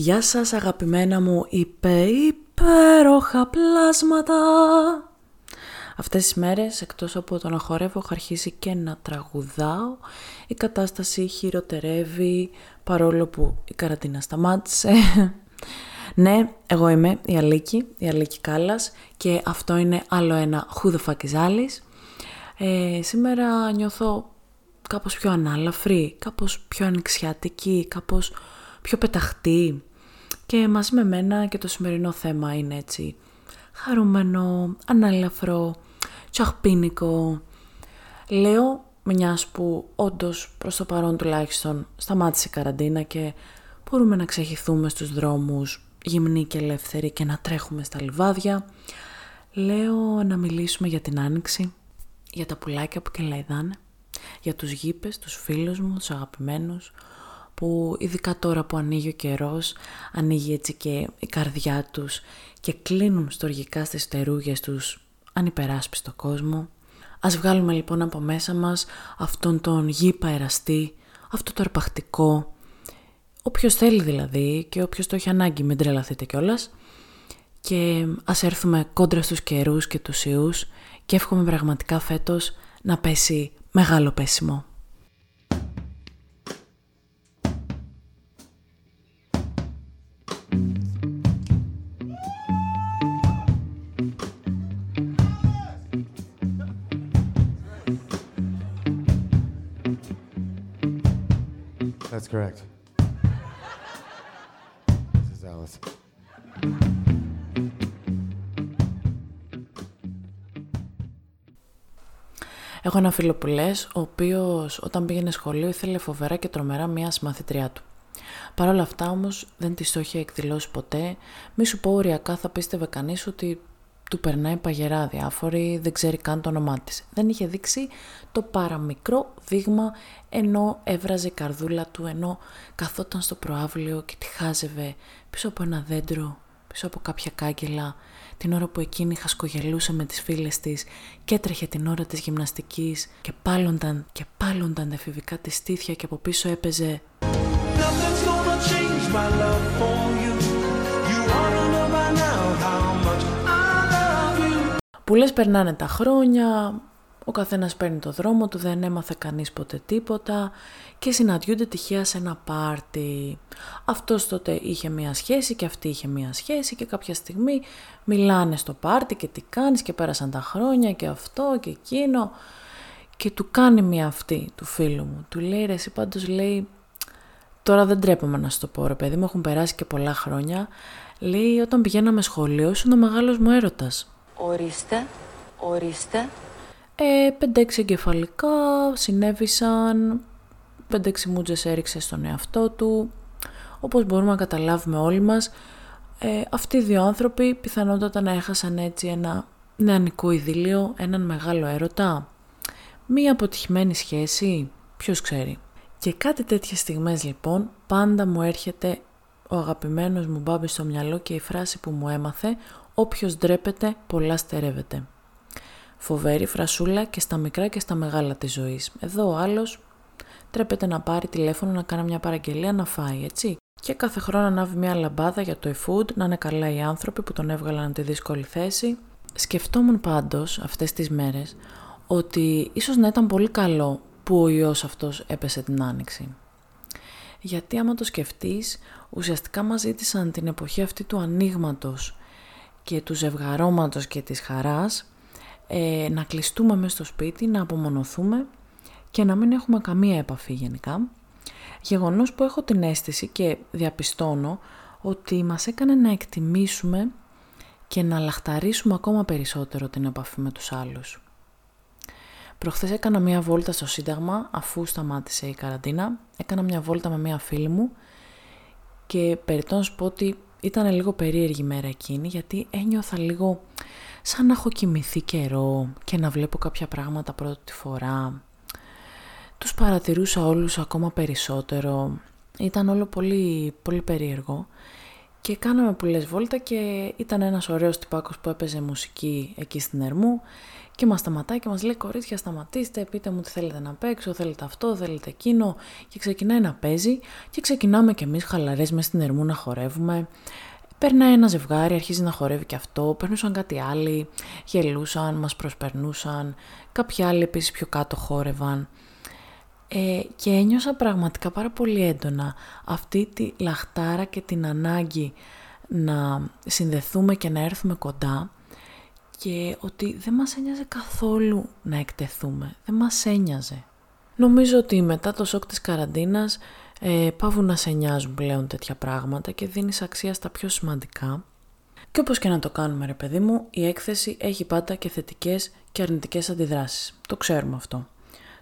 Γεια σας αγαπημένα μου υπε υπέροχα πλάσματα. Αυτές τις μέρες εκτός από το να χορεύω έχω αρχίσει και να τραγουδάω. Η κατάσταση χειροτερεύει παρόλο που η καραντίνα σταμάτησε. ναι, εγώ είμαι η Αλίκη, η Αλίκη Κάλλας και αυτό είναι άλλο ένα Who the fuck is Alice. Ε, σήμερα νιώθω κάπως πιο ανάλαφρη, κάπως πιο ανοιξιάτικη, κάπως πιο πεταχτή. Και μαζί με μένα και το σημερινό θέμα είναι έτσι χαρούμενο, ανάλαφρο, τσαχπίνικο. Λέω μιας που όντως προς το παρόν τουλάχιστον σταμάτησε η καραντίνα και μπορούμε να ξεχυθούμε στους δρόμους γυμνοί και ελεύθεροι και να τρέχουμε στα λιβάδια. Λέω να μιλήσουμε για την άνοιξη, για τα πουλάκια που κελαϊδάνε, για τους γήπες, τους φίλους μου, τους αγαπημένους, που ειδικά τώρα που ανοίγει ο καιρός, ανοίγει έτσι και η καρδιά τους και κλείνουν στοργικά στις φτερούγες τους ανυπεράσπιστο κόσμο. Ας βγάλουμε λοιπόν από μέσα μας αυτόν τον γήπα εραστή, αυτό το αρπακτικό, όποιος θέλει δηλαδή και όποιος το έχει ανάγκη μην τρελαθείτε κιόλας. και ας έρθουμε κόντρα στους καιρούς και τους ιούς και εύχομαι πραγματικά φέτος να πέσει μεγάλο πέσιμο. That's correct. This is Alice. Έχω ένα φίλο που λες, ο οποίος όταν πήγαινε σχολείο ήθελε φοβερά και τρομερά μία συμμαθητριά του. Παρ' όλα αυτά όμως δεν της το είχε εκδηλώσει ποτέ, μη σου πω οριακά θα πίστευε κανείς ότι του περνάει παγερά διάφορη, δεν ξέρει καν το όνομά της. Δεν είχε δείξει το παραμικρό δείγμα ενώ έβραζε η καρδούλα του, ενώ καθόταν στο προάβλιο και τη χάζευε πίσω από ένα δέντρο, πίσω από κάποια κάγκελα, την ώρα που εκείνη χασκογελούσε με τις φίλες της και έτρεχε την ώρα της γυμναστικής και πάλονταν και πάλονταν τα εφηβικά της στήθια και από πίσω έπαιζε που λες περνάνε τα χρόνια, ο καθένας παίρνει το δρόμο του, δεν έμαθε κανείς ποτέ τίποτα και συναντιούνται τυχαία σε ένα πάρτι. Αυτός τότε είχε μία σχέση και αυτή είχε μία σχέση και κάποια στιγμή μιλάνε στο πάρτι και τι κάνεις και πέρασαν τα χρόνια και αυτό και εκείνο και του κάνει μία αυτή του φίλου μου. Του λέει ρε εσύ πάντως λέει Τώρα δεν τρέπομαι να σου το πω ρε παιδί μου, έχουν περάσει και πολλά χρόνια. Λέει όταν πηγαίναμε σχολείο ήσουν ο μεγάλος μου έρωτας. Ορίστε, ορίστε. Ε, 5-6 εγκεφαλικά συνέβησαν, 5-6 μούτζες έριξε στον εαυτό του. Όπως μπορούμε να καταλάβουμε όλοι μας, ε, αυτοί οι δύο άνθρωποι πιθανότατα να έχασαν έτσι ένα νεανικό ειδήλιο, έναν μεγάλο έρωτα. Μία αποτυχημένη σχέση, ποιος ξέρει. Και κάτι τέτοιες στιγμές λοιπόν πάντα μου έρχεται ο αγαπημένος μου μπάμπης στο μυαλό και η φράση που μου έμαθε «Όποιος ντρέπεται, πολλά στερεύεται». Φοβερή φρασούλα και στα μικρά και στα μεγάλα της ζωής. Εδώ ο άλλος τρέπεται να πάρει τηλέφωνο να κάνει μια παραγγελία να φάει, έτσι. Και κάθε χρόνο ανάβει μια λαμπάδα για το e-food, να είναι καλά οι άνθρωποι που τον έβγαλαν τη δύσκολη θέση. Σκεφτόμουν πάντως αυτές τις μέρες ότι ίσως να ήταν πολύ καλό που ο ιός αυτός έπεσε την άνοιξη. Γιατί άμα το σκεφτείς, ουσιαστικά μας ζήτησαν την εποχή αυτή του ανοίγματος και του ζευγαρώματος και της χαράς ε, να κλειστούμε μέσα στο σπίτι, να απομονωθούμε και να μην έχουμε καμία επαφή γενικά. Γεγονός που έχω την αίσθηση και διαπιστώνω ότι μας έκανε να εκτιμήσουμε και να λαχταρίσουμε ακόμα περισσότερο την επαφή με τους άλλους. Προχθές έκανα μια βόλτα στο Σύνταγμα αφού σταμάτησε η καραντίνα. Έκανα μια βόλτα με μια φίλη μου και περιττώ να σου πω ότι ήταν λίγο περίεργη η μέρα εκείνη γιατί ένιωθα λίγο σαν να έχω κοιμηθεί καιρό και να βλέπω κάποια πράγματα πρώτη φορά. Τους παρατηρούσα όλους ακόμα περισσότερο. Ήταν όλο πολύ, πολύ περίεργο Και κάναμε που λες βόλτα και ήταν ένας ωραίος τυπάκος που έπαιζε μουσική εκεί στην Ερμού και μας σταματάει και μας λέει κορίτσια σταματήστε, πείτε μου τι θέλετε να παίξω, θέλετε αυτό, θέλετε εκείνο και ξεκινάει να παίζει και ξεκινάμε κι εμείς χαλαρές μες στην Ερμού να χορεύουμε. Περνάει ένα ζευγάρι, αρχίζει να χορεύει και αυτό, περνούσαν κάτι άλλοι, γελούσαν, μας προσπερνούσαν, κάποιοι άλλοι επίσης πιο κάτω χόρευαν. Ε, και ένιωσα πραγματικά πάρα πολύ έντονα αυτή τη λαχτάρα και την ανάγκη να συνδεθούμε και να έρθουμε κοντά και ότι δεν μας ένοιαζε καθόλου να εκτεθούμε, δεν μας ένοιαζε. Νομίζω ότι μετά το σοκ της καραντίνας ε, πάβουν να σε νοιάζουν πλέον τέτοια πράγματα και δίνεις αξία στα πιο σημαντικά. Και όπως και να το κάνουμε ρε παιδί μου, η έκθεση έχει πάντα και θετικές και αρνητικές αντιδράσεις. Το ξέρουμε αυτό.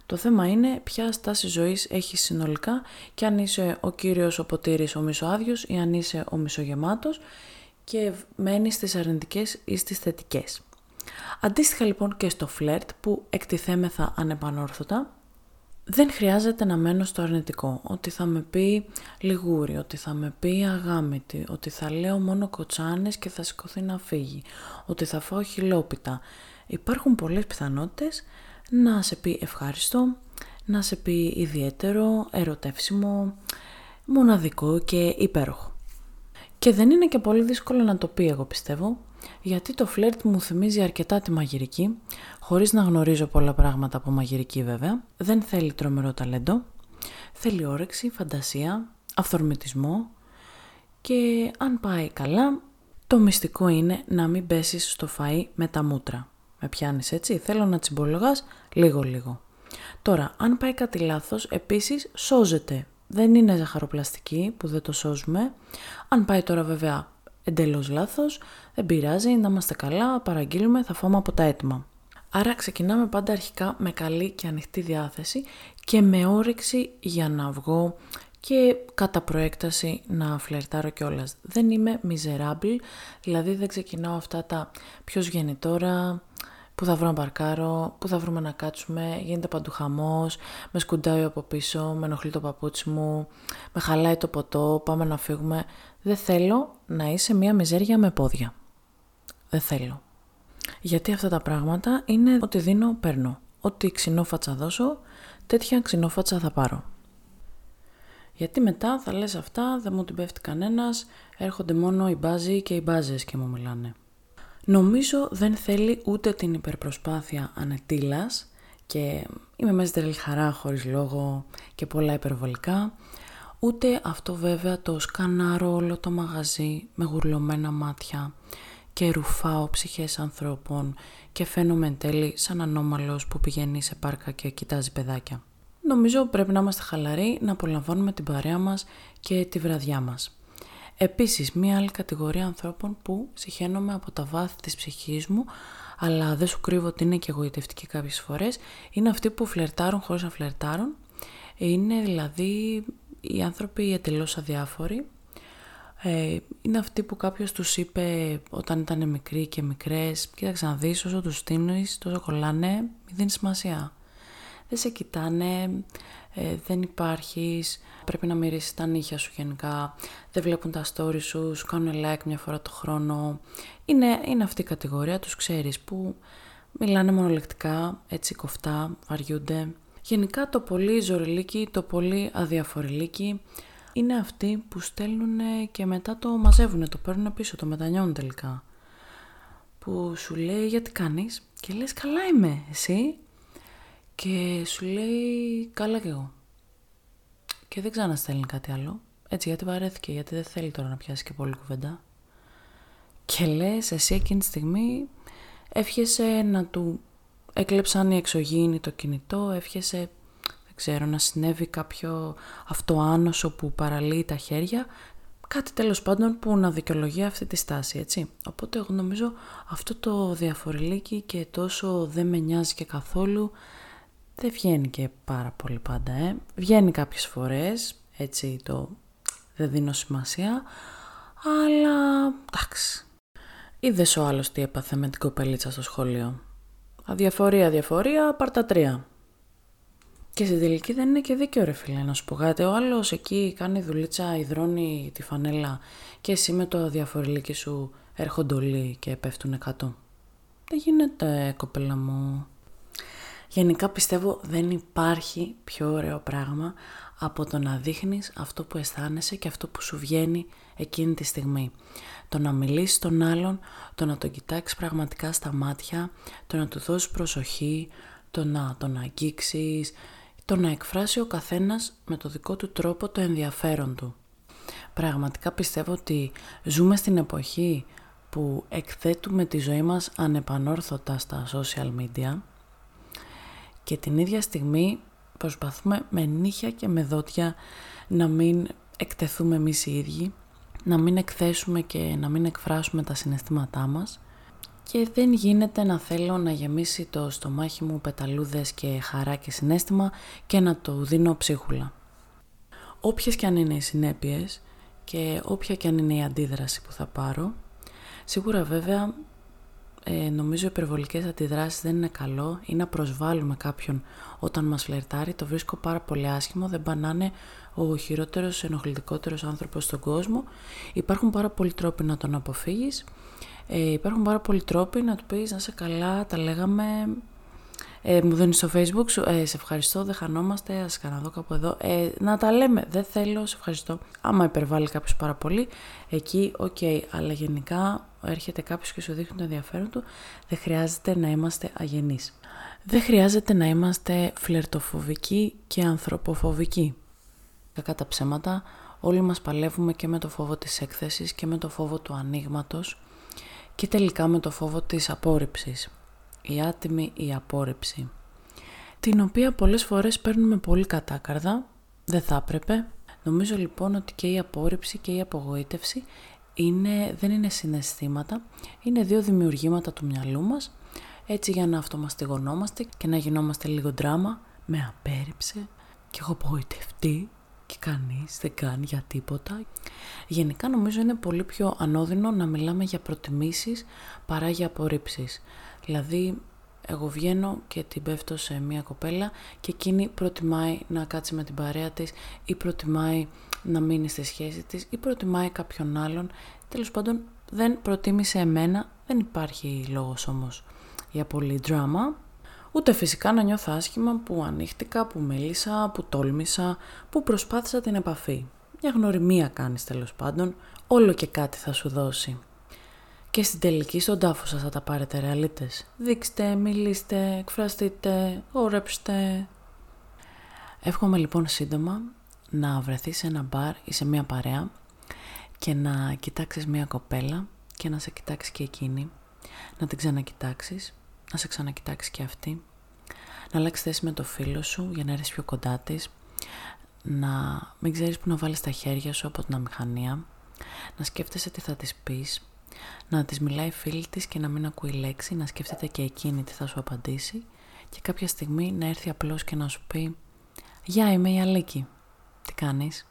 Το θέμα είναι ποια στάση ζωής έχεις συνολικά και αν είσαι ο κύριος ο ποτήρης ο μισοάδιος ή αν είσαι ο μισογεμάτος και μένεις στις αρνητικές ή στις θετικές. Αντίστοιχα λοιπόν και στο φλερτ που εκτιθέμεθα ανεπανόρθωτα, δεν χρειάζεται να μένω στο αρνητικό, ότι θα με πει λιγούρι, ότι θα με πει αγάμητη, ότι θα λέω μόνο κοτσάνες και θα σηκωθεί να φύγει, ότι θα φάω χιλόπιτα. Υπάρχουν πολλές πιθανότητες να σε πει ευχάριστο, να σε πει ιδιαίτερο, ερωτεύσιμο, μοναδικό και υπέροχο. Και δεν είναι και πολύ δύσκολο να το πει εγώ πιστεύω, γιατί το φλερτ μου θυμίζει αρκετά τη μαγειρική, χωρίς να γνωρίζω πολλά πράγματα από μαγειρική βέβαια. Δεν θέλει τρομερό ταλέντο, θέλει όρεξη, φαντασία, αυθορμητισμό και αν πάει καλά, το μυστικό είναι να μην πέσεις στο φαΐ με τα μούτρα. Με πιάνεις έτσι, θέλω να τσιμπολογάς λίγο λίγο. Τώρα, αν πάει κάτι λάθος, επίσης σώζεται. Δεν είναι ζαχαροπλαστική που δεν το σώζουμε. Αν πάει τώρα βέβαια εντελώς λάθος, δεν πειράζει, να είμαστε καλά, παραγγείλουμε, θα φάμε από τα έτοιμα. Άρα ξεκινάμε πάντα αρχικά με καλή και ανοιχτή διάθεση και με όρεξη για να βγω και κατά προέκταση να φλερτάρω κιόλας. Δεν είμαι miserable, δηλαδή δεν ξεκινάω αυτά τα ποιος βγαίνει τώρα, πού θα βρω να παρκάρω, πού θα βρούμε να κάτσουμε, γίνεται παντού χαμός, με σκουντάει από πίσω, με ενοχλεί το παπούτσι μου, με χαλάει το ποτό, πάμε να φύγουμε. Δεν θέλω να είσαι μία μιζέρια με πόδια. Δεν θέλω. Γιατί αυτά τα πράγματα είναι ότι δίνω, παίρνω. Ό,τι ξινόφατσα δώσω, τέτοια ξινόφατσα θα πάρω. Γιατί μετά θα λες αυτά, δεν μου την πέφτει κανένας, έρχονται μόνο οι μπάζοι και οι μπάζες και μου μιλάνε. Νομίζω δεν θέλει ούτε την υπερπροσπάθεια ανετήλας και είμαι μέσα τρελή χαρά χωρίς λόγο και πολλά υπερβολικά, ούτε αυτό βέβαια το σκανάρω όλο το μαγαζί με γουρλωμένα μάτια και ρουφάω ψυχές ανθρώπων και φαίνομαι εν τέλει σαν ανώμαλος που πηγαίνει σε πάρκα και κοιτάζει παιδάκια. Νομίζω πρέπει να είμαστε χαλαροί, να απολαμβάνουμε την παρέα μας και τη βραδιά μας. Επίσης, μία άλλη κατηγορία ανθρώπων που συχαίνομαι από τα βάθη της ψυχής μου, αλλά δεν σου κρύβω ότι είναι και εγωιτευτική κάποιες φορές, είναι αυτοί που φλερτάρουν χωρίς να φλερτάρουν. Είναι δηλαδή οι άνθρωποι εντελώς αδιάφοροι. Ε, είναι αυτοί που κάποιος τους είπε όταν ήταν μικροί και μικρές «Κοίταξε να δεις όσο τους στείνεις, τόσο κολλάνε, μην δίνεις σημασία». Δεν σε κοιτάνε, ε, δεν υπάρχεις, πρέπει να μυρίσεις τα νύχια σου γενικά, δεν βλέπουν τα stories σου, σου κάνουν like μια φορά το χρόνο. Είναι, είναι αυτή η κατηγορία, τους ξέρεις, που μιλάνε μονολεκτικά, έτσι κοφτά, βαριούνται. Γενικά το πολύ ζωριλίκι, το πολύ αδιαφοριλίκι είναι αυτοί που στέλνουν και μετά το μαζεύουν, το παίρνουν πίσω, το μετανιώνουν τελικά. Που σου λέει γιατί κάνεις και λες καλά είμαι, εσύ και σου λέει καλά κι εγώ. Και δεν ξαναστέλνει κάτι άλλο. Έτσι γιατί βαρέθηκε, γιατί δεν θέλει τώρα να πιάσει και πολύ κουβέντα. Και λες εσύ εκείνη τη στιγμή εύχεσαι να του έκλεψαν οι εξωγήινοι το κινητό, εύχεσαι δεν ξέρω να συνέβη κάποιο αυτοάνωσο που παραλύει τα χέρια κάτι τέλος πάντων που να δικαιολογεί αυτή τη στάση, έτσι. Οπότε εγώ νομίζω αυτό το διαφορελίκι και τόσο δεν με νοιάζει και καθόλου δεν βγαίνει και πάρα πολύ πάντα, ε. Βγαίνει κάποιες φορές, έτσι το δεν δίνω σημασία, αλλά εντάξει. Είδες ο άλλος τι έπαθε με την κοπελίτσα στο σχολείο. Αδιαφορία, αδιαφορία, πάρτα τρία. Και στην τελική δεν είναι και δίκαιο ρε φίλε να σου πω κάτι. Ο άλλος εκεί κάνει δουλίτσα, υδρώνει τη φανέλα και εσύ με το διαφορελίκι σου έρχονται όλοι και πέφτουν κάτω. Δεν γίνεται κοπέλα μου. Γενικά πιστεύω δεν υπάρχει πιο ωραίο πράγμα από το να δείχνεις αυτό που αισθάνεσαι και αυτό που σου βγαίνει εκείνη τη στιγμή. Το να μιλήσεις στον άλλον, το να τον κοιτάξεις πραγματικά στα μάτια, το να του δώσεις προσοχή, το να τον αγγίξεις, το να εκφράσει ο καθένας με το δικό του τρόπο το ενδιαφέρον του. Πραγματικά πιστεύω ότι ζούμε στην εποχή που εκθέτουμε τη ζωή μας ανεπανόρθωτα στα social media και την ίδια στιγμή προσπαθούμε με νύχια και με δόντια να μην εκτεθούμε εμείς οι ίδιοι, να μην εκθέσουμε και να μην εκφράσουμε τα συναισθήματά μας και δεν γίνεται να θέλω να γεμίσει το στομάχι μου πεταλούδες και χαρά και συνέστημα και να το δίνω ψίχουλα. Όποιες και αν είναι οι συνέπειες και όποια και αν είναι η αντίδραση που θα πάρω, σίγουρα βέβαια ε, νομίζω υπερβολικές αντιδράσεις δεν είναι καλό ή να προσβάλλουμε κάποιον όταν μας φλερτάρει, το βρίσκω πάρα πολύ άσχημο, δεν πανάνε ο χειρότερος, ενοχλητικότερος άνθρωπος στον κόσμο. Υπάρχουν πάρα πολλοί τρόποι να τον αποφύγεις, ε, υπάρχουν πάρα πολλοί τρόποι να του πεις να είσαι καλά, τα λέγαμε, ε, μου δίνεις στο facebook σου, ε, σε ευχαριστώ, δεν χανόμαστε, ας δω κάπου εδώ. Ε, να τα λέμε, δεν θέλω, σε ευχαριστώ. Άμα υπερβάλλει κάποιος πάρα πολύ, εκεί, ok, okay, αλλά γενικά έρχεται κάποιος και σου δείχνει το ενδιαφέρον του, δεν χρειάζεται να είμαστε αγενείς. Δεν χρειάζεται να είμαστε φλερτοφοβικοί και ανθρωποφοβικοί. Κακά τα ψέματα, όλοι μας παλεύουμε και με το φόβο της έκθεσης και με το φόβο του ανοίγματος και τελικά με το φόβο της απόρριψης η άτιμη η απόρριψη, την οποία πολλές φορές παίρνουμε πολύ κατάκαρδα, δεν θα έπρεπε. Νομίζω λοιπόν ότι και η απόρριψη και η απογοήτευση είναι, δεν είναι συναισθήματα, είναι δύο δημιουργήματα του μυαλού μας, έτσι για να αυτομαστιγωνόμαστε και να γινόμαστε λίγο δράμα, με απέρριψε και έχω απογοητευτεί και κανείς δεν κάνει για τίποτα. Γενικά νομίζω είναι πολύ πιο ανώδυνο να μιλάμε για προτιμήσεις παρά για απορρίψεις. Δηλαδή, εγώ βγαίνω και την πέφτω σε μια κοπέλα και εκείνη προτιμάει να κάτσει με την παρέα της ή προτιμάει να μείνει στη σχέση της ή προτιμάει κάποιον άλλον. Τέλος πάντων, δεν προτίμησε εμένα, δεν υπάρχει λόγος όμως για πολύ δράμα. Ούτε φυσικά να νιώθω άσχημα που ανοίχτηκα, που μίλησα, που τόλμησα, που προσπάθησα την επαφή. Μια γνωριμία κάνεις τέλος πάντων, όλο και κάτι θα σου δώσει. Και στην τελική στον τάφο σας θα τα πάρετε ρεαλίτες. Δείξτε, μιλήστε, εκφραστείτε, όρεψτε. Εύχομαι λοιπόν σύντομα να βρεθείς σε ένα μπαρ ή σε μια παρέα και να κοιτάξεις μια κοπέλα και να σε κοιτάξει και εκείνη, να την ξανακοιτάξεις, να σε ξανακοιτάξει και αυτή, να αλλάξει θέση με το φίλο σου για να έρθεις πιο κοντά της, να μην ξέρεις που να βάλεις τα χέρια σου από την αμηχανία, να σκέφτεσαι τι θα της πεις, να της μιλάει φίλη της και να μην ακούει λέξη, να σκέφτεται και εκείνη τι θα σου απαντήσει και κάποια στιγμή να έρθει απλώς και να σου πει «Γεια, είμαι η Αλίκη. Τι κάνεις»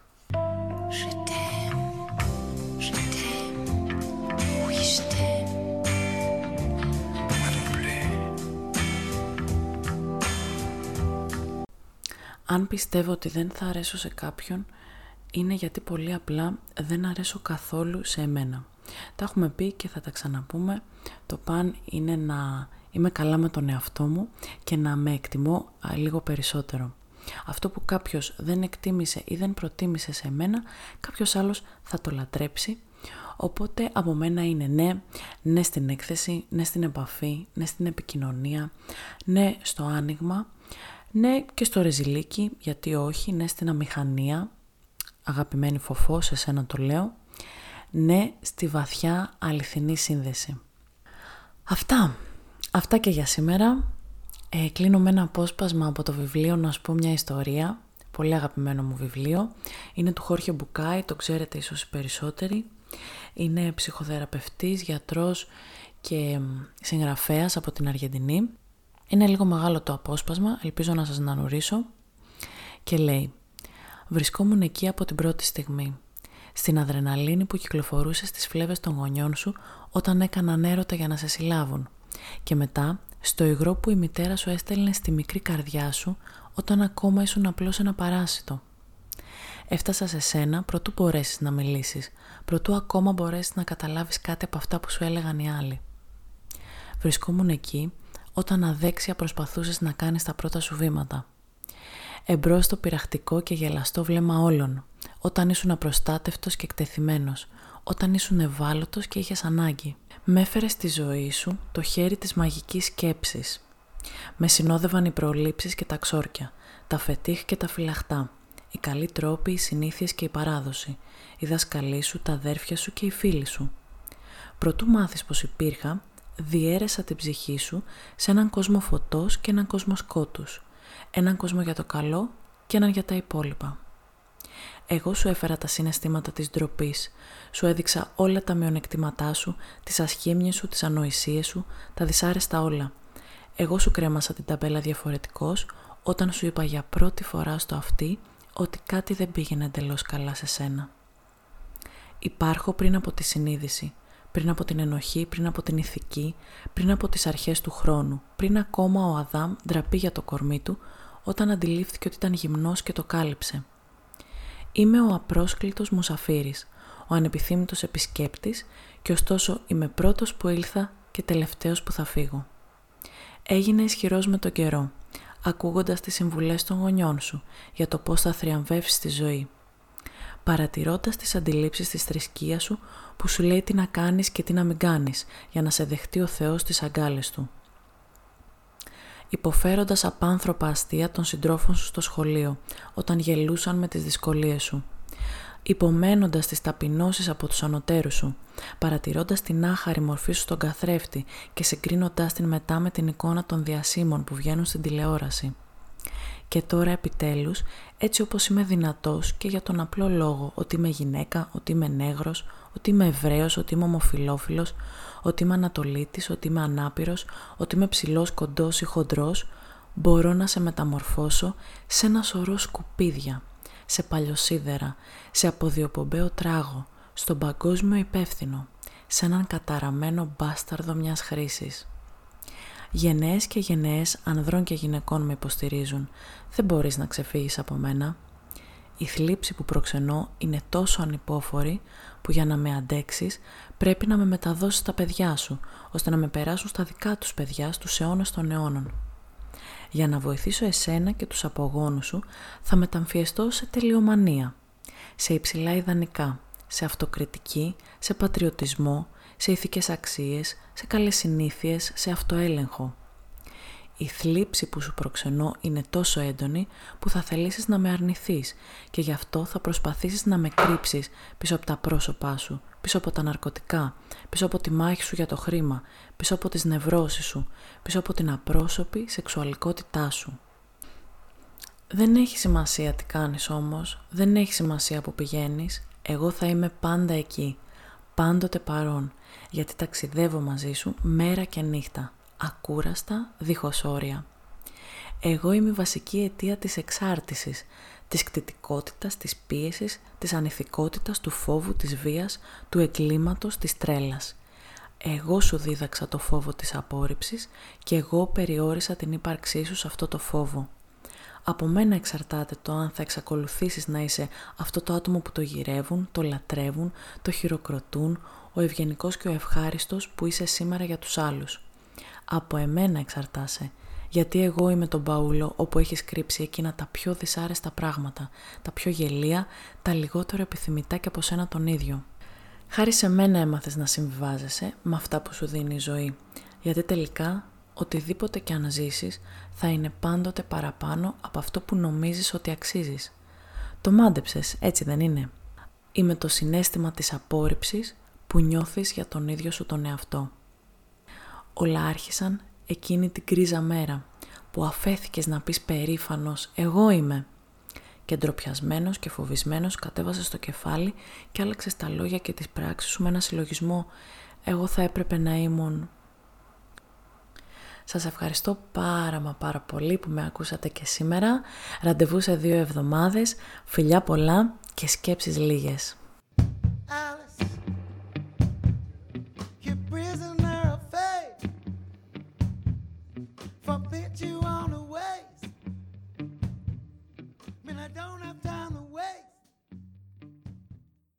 Αν πιστεύω ότι δεν θα αρέσω σε κάποιον, είναι γιατί πολύ απλά δεν αρέσω καθόλου σε εμένα. Τα έχουμε πει και θα τα ξαναπούμε. Το παν είναι να είμαι καλά με τον εαυτό μου και να με εκτιμώ λίγο περισσότερο. Αυτό που κάποιος δεν εκτίμησε ή δεν προτίμησε σε μένα, κάποιος άλλος θα το λατρέψει. Οπότε από μένα είναι ναι, ναι στην έκθεση, ναι στην επαφή, ναι στην επικοινωνία, ναι στο άνοιγμα, ναι και στο ρεζιλίκι, γιατί όχι, ναι στην αμηχανία, αγαπημένη φοφό, σε σένα το λέω, ναι στη βαθιά αληθινή σύνδεση. Αυτά. Αυτά και για σήμερα. Ε, κλείνω με ένα απόσπασμα από το βιβλίο «Να σου πω μια ιστορία». Πολύ αγαπημένο μου βιβλίο. Είναι του Χόρχε Μπουκάη, το ξέρετε ίσως οι περισσότεροι. Είναι ψυχοθεραπευτής, γιατρός και συγγραφέας από την Αργεντινή. Είναι λίγο μεγάλο το απόσπασμα, ελπίζω να σας αναγνωρίσω. Και λέει «Βρισκόμουν εκεί από την πρώτη στιγμή στην αδρεναλίνη που κυκλοφορούσε στις φλέβες των γονιών σου όταν έκαναν έρωτα για να σε συλλάβουν και μετά στο υγρό που η μητέρα σου έστελνε στη μικρή καρδιά σου όταν ακόμα ήσουν απλώς ένα παράσιτο. Έφτασα σε σένα προτού μπορέσεις να μιλήσεις, προτού ακόμα μπορέσεις να καταλάβεις κάτι από αυτά που σου έλεγαν οι άλλοι. Βρισκόμουν εκεί όταν αδέξια προσπαθούσες να κάνεις τα πρώτα σου βήματα. Εμπρός στο πειραχτικό και γελαστό βλέμμα όλων, όταν ήσουν απροστάτευτος και εκτεθειμένος, όταν ήσουν ευάλωτος και είχες ανάγκη. Με έφερες στη ζωή σου το χέρι της μαγικής σκέψης. Με συνόδευαν οι προλήψεις και τα ξόρκια, τα φετίχ και τα φυλαχτά, οι καλοί τρόποι, οι συνήθειες και η παράδοση, οι δασκαλοί σου, τα αδέρφια σου και οι φίλοι σου. Προτού μάθεις πως υπήρχα, διέρεσα την ψυχή σου σε έναν κόσμο φωτός και έναν κόσμο σκότους, έναν κόσμο για το καλό και έναν για τα υπόλοιπα. Εγώ σου έφερα τα συναισθήματα της ντροπής. Σου έδειξα όλα τα μειονεκτήματά σου, τις ασχήμιες σου, τις ανοησίες σου, τα δυσάρεστα όλα. Εγώ σου κρέμασα την ταμπέλα διαφορετικός όταν σου είπα για πρώτη φορά στο αυτή ότι κάτι δεν πήγαινε εντελώς καλά σε σένα. Υπάρχω πριν από τη συνείδηση, πριν από την ενοχή, πριν από την ηθική, πριν από τις αρχές του χρόνου, πριν ακόμα ο Αδάμ ντραπεί για το κορμί του όταν αντιλήφθηκε ότι ήταν γυμνός και το κάλυψε. Είμαι ο απρόσκλητος μουσαφίρης, ο ανεπιθύμητος επισκέπτης και ωστόσο είμαι πρώτος που ήλθα και τελευταίος που θα φύγω. Έγινε ισχυρός με τον καιρό, ακούγοντας τις συμβουλές των γονιών σου για το πώς θα θριαμβεύσεις τη ζωή. Παρατηρώντας τις αντιλήψεις της θρησκείας σου που σου λέει τι να κάνεις και τι να μην κάνεις για να σε δεχτεί ο Θεός στις αγκάλες Του υποφέροντας απάνθρωπα αστεία των συντρόφων σου στο σχολείο, όταν γελούσαν με τις δυσκολίες σου. Υπομένοντας τις ταπεινώσεις από τους ανωτέρους σου, παρατηρώντας την άχαρη μορφή σου στον καθρέφτη και συγκρίνοντάς την μετά με την εικόνα των διασύμων που βγαίνουν στην τηλεόραση. Και τώρα επιτέλους, έτσι όπως είμαι δυνατός και για τον απλό λόγο ότι είμαι γυναίκα, ότι είμαι νέγρος, ότι είμαι Εβραίος, ότι είμαι ομοφιλόφιλος, ότι είμαι Ανατολίτης, ότι είμαι ανάπηρος, ότι είμαι ψηλός, κοντός ή χοντρός, μπορώ να σε μεταμορφώσω σε ένα σωρό σκουπίδια, σε παλιοσίδερα, σε αποδιοπομπαίο τράγο, στον παγκόσμιο υπεύθυνο, σε έναν καταραμένο μπάσταρδο μιας χρήσης. Γενναίες και γενναίες ανδρών και γυναικών με υποστηρίζουν. Δεν μπορείς να ξεφύγεις από μένα. Η θλίψη που προξενώ είναι τόσο ανυπόφορη που για να με αντέξεις πρέπει να με μεταδώσεις στα παιδιά σου, ώστε να με περάσουν στα δικά τους παιδιά στους αιώνες των αιώνων. Για να βοηθήσω εσένα και τους απογόνους σου θα μεταμφιεστώ σε τελειομανία, σε υψηλά ιδανικά, σε αυτοκριτική, σε πατριωτισμό, σε ηθικές αξίες, σε καλές συνήθειες, σε αυτοέλεγχο. Η θλίψη που σου προξενώ είναι τόσο έντονη που θα θελήσεις να με αρνηθείς και γι' αυτό θα προσπαθήσεις να με κρύψεις πίσω από τα πρόσωπά σου, πίσω από τα ναρκωτικά, πίσω από τη μάχη σου για το χρήμα, πίσω από τις νευρώσεις σου, πίσω από την απρόσωπη σεξουαλικότητά σου. Δεν έχει σημασία τι κάνεις όμως, δεν έχει σημασία που πηγαίνεις, εγώ θα είμαι πάντα εκεί, πάντοτε παρόν, γιατί ταξιδεύω μαζί σου μέρα και νύχτα ακούραστα, δίχως όρια. Εγώ είμαι η βασική αιτία της εξάρτησης, της κτητικότητας, της πίεσης, της ανηθικότητας, του φόβου, της βίας, του εγκλήματος, της τρέλας. Εγώ σου δίδαξα το φόβο της απόρριψης και εγώ περιόρισα την ύπαρξή σου σε αυτό το φόβο. Από μένα εξαρτάται το αν θα εξακολουθήσεις να είσαι αυτό το άτομο που το γυρεύουν, το λατρεύουν, το χειροκροτούν, ο ευγενικός και ο ευχάριστος που είσαι σήμερα για τους άλλους από εμένα εξαρτάσαι. Γιατί εγώ είμαι τον Παούλο όπου έχεις κρύψει εκείνα τα πιο δυσάρεστα πράγματα, τα πιο γελία, τα λιγότερο επιθυμητά και από σένα τον ίδιο. Χάρη σε μένα έμαθες να συμβιβάζεσαι με αυτά που σου δίνει η ζωή, γιατί τελικά οτιδήποτε και αν ζήσεις θα είναι πάντοτε παραπάνω από αυτό που νομίζεις ότι αξίζεις. Το μάντεψες, έτσι δεν είναι; Είμαι το συνέστημα της απόρριψης που νιώθεις για τον ίδιο σου τον εαυτό όλα άρχισαν εκείνη την κρίζα μέρα που αφέθηκες να πεις περήφανος «εγώ είμαι» και ντροπιασμένο και φοβισμένος κατέβασες στο κεφάλι και άλλαξες τα λόγια και τις πράξεις σου με ένα συλλογισμό «εγώ θα έπρεπε να ήμουν». Σας ευχαριστώ πάρα μα πάρα πολύ που με ακούσατε και σήμερα. Ραντεβού σε δύο εβδομάδες. Φιλιά πολλά και σκέψεις λίγες.